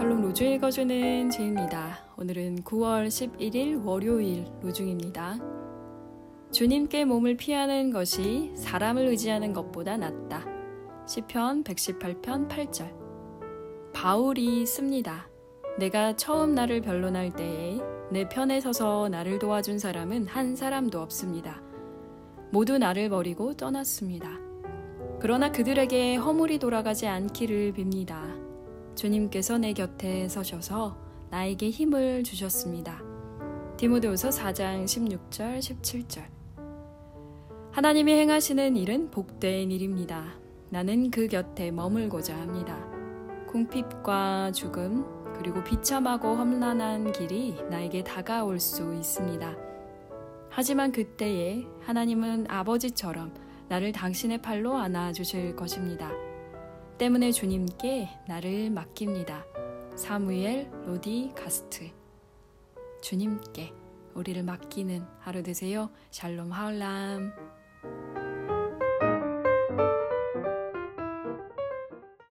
로중 읽어주는 제입니다. 오늘은 9월 11일 월요일 로중입니다. 주님께 몸을 피하는 것이 사람을 의지하는 것보다 낫다. 시편 118편 8절. 바울이 씁니다. 내가 처음 나를 변론할 때에 내 편에 서서 나를 도와준 사람은 한 사람도 없습니다. 모두 나를 버리고 떠났습니다. 그러나 그들에게 허물이 돌아가지 않기를 빕니다. 주님께서 내 곁에 서셔서 나에게 힘을 주셨습니다. 디모데후서 4장 16절 17절 하나님이 행하시는 일은 복된 일입니다. 나는 그 곁에 머물고자 합니다. 궁핍과 죽음 그리고 비참하고 험난한 길이 나에게 다가올 수 있습니다. 하지만 그때에 하나님은 아버지처럼 나를 당신의 팔로 안아 주실 것입니다. 때문에 주님께 나를 맡깁니다. 사무엘 로디 가스트 주님께 우리를 맡기는 하루 되세요. 샬롬 하울람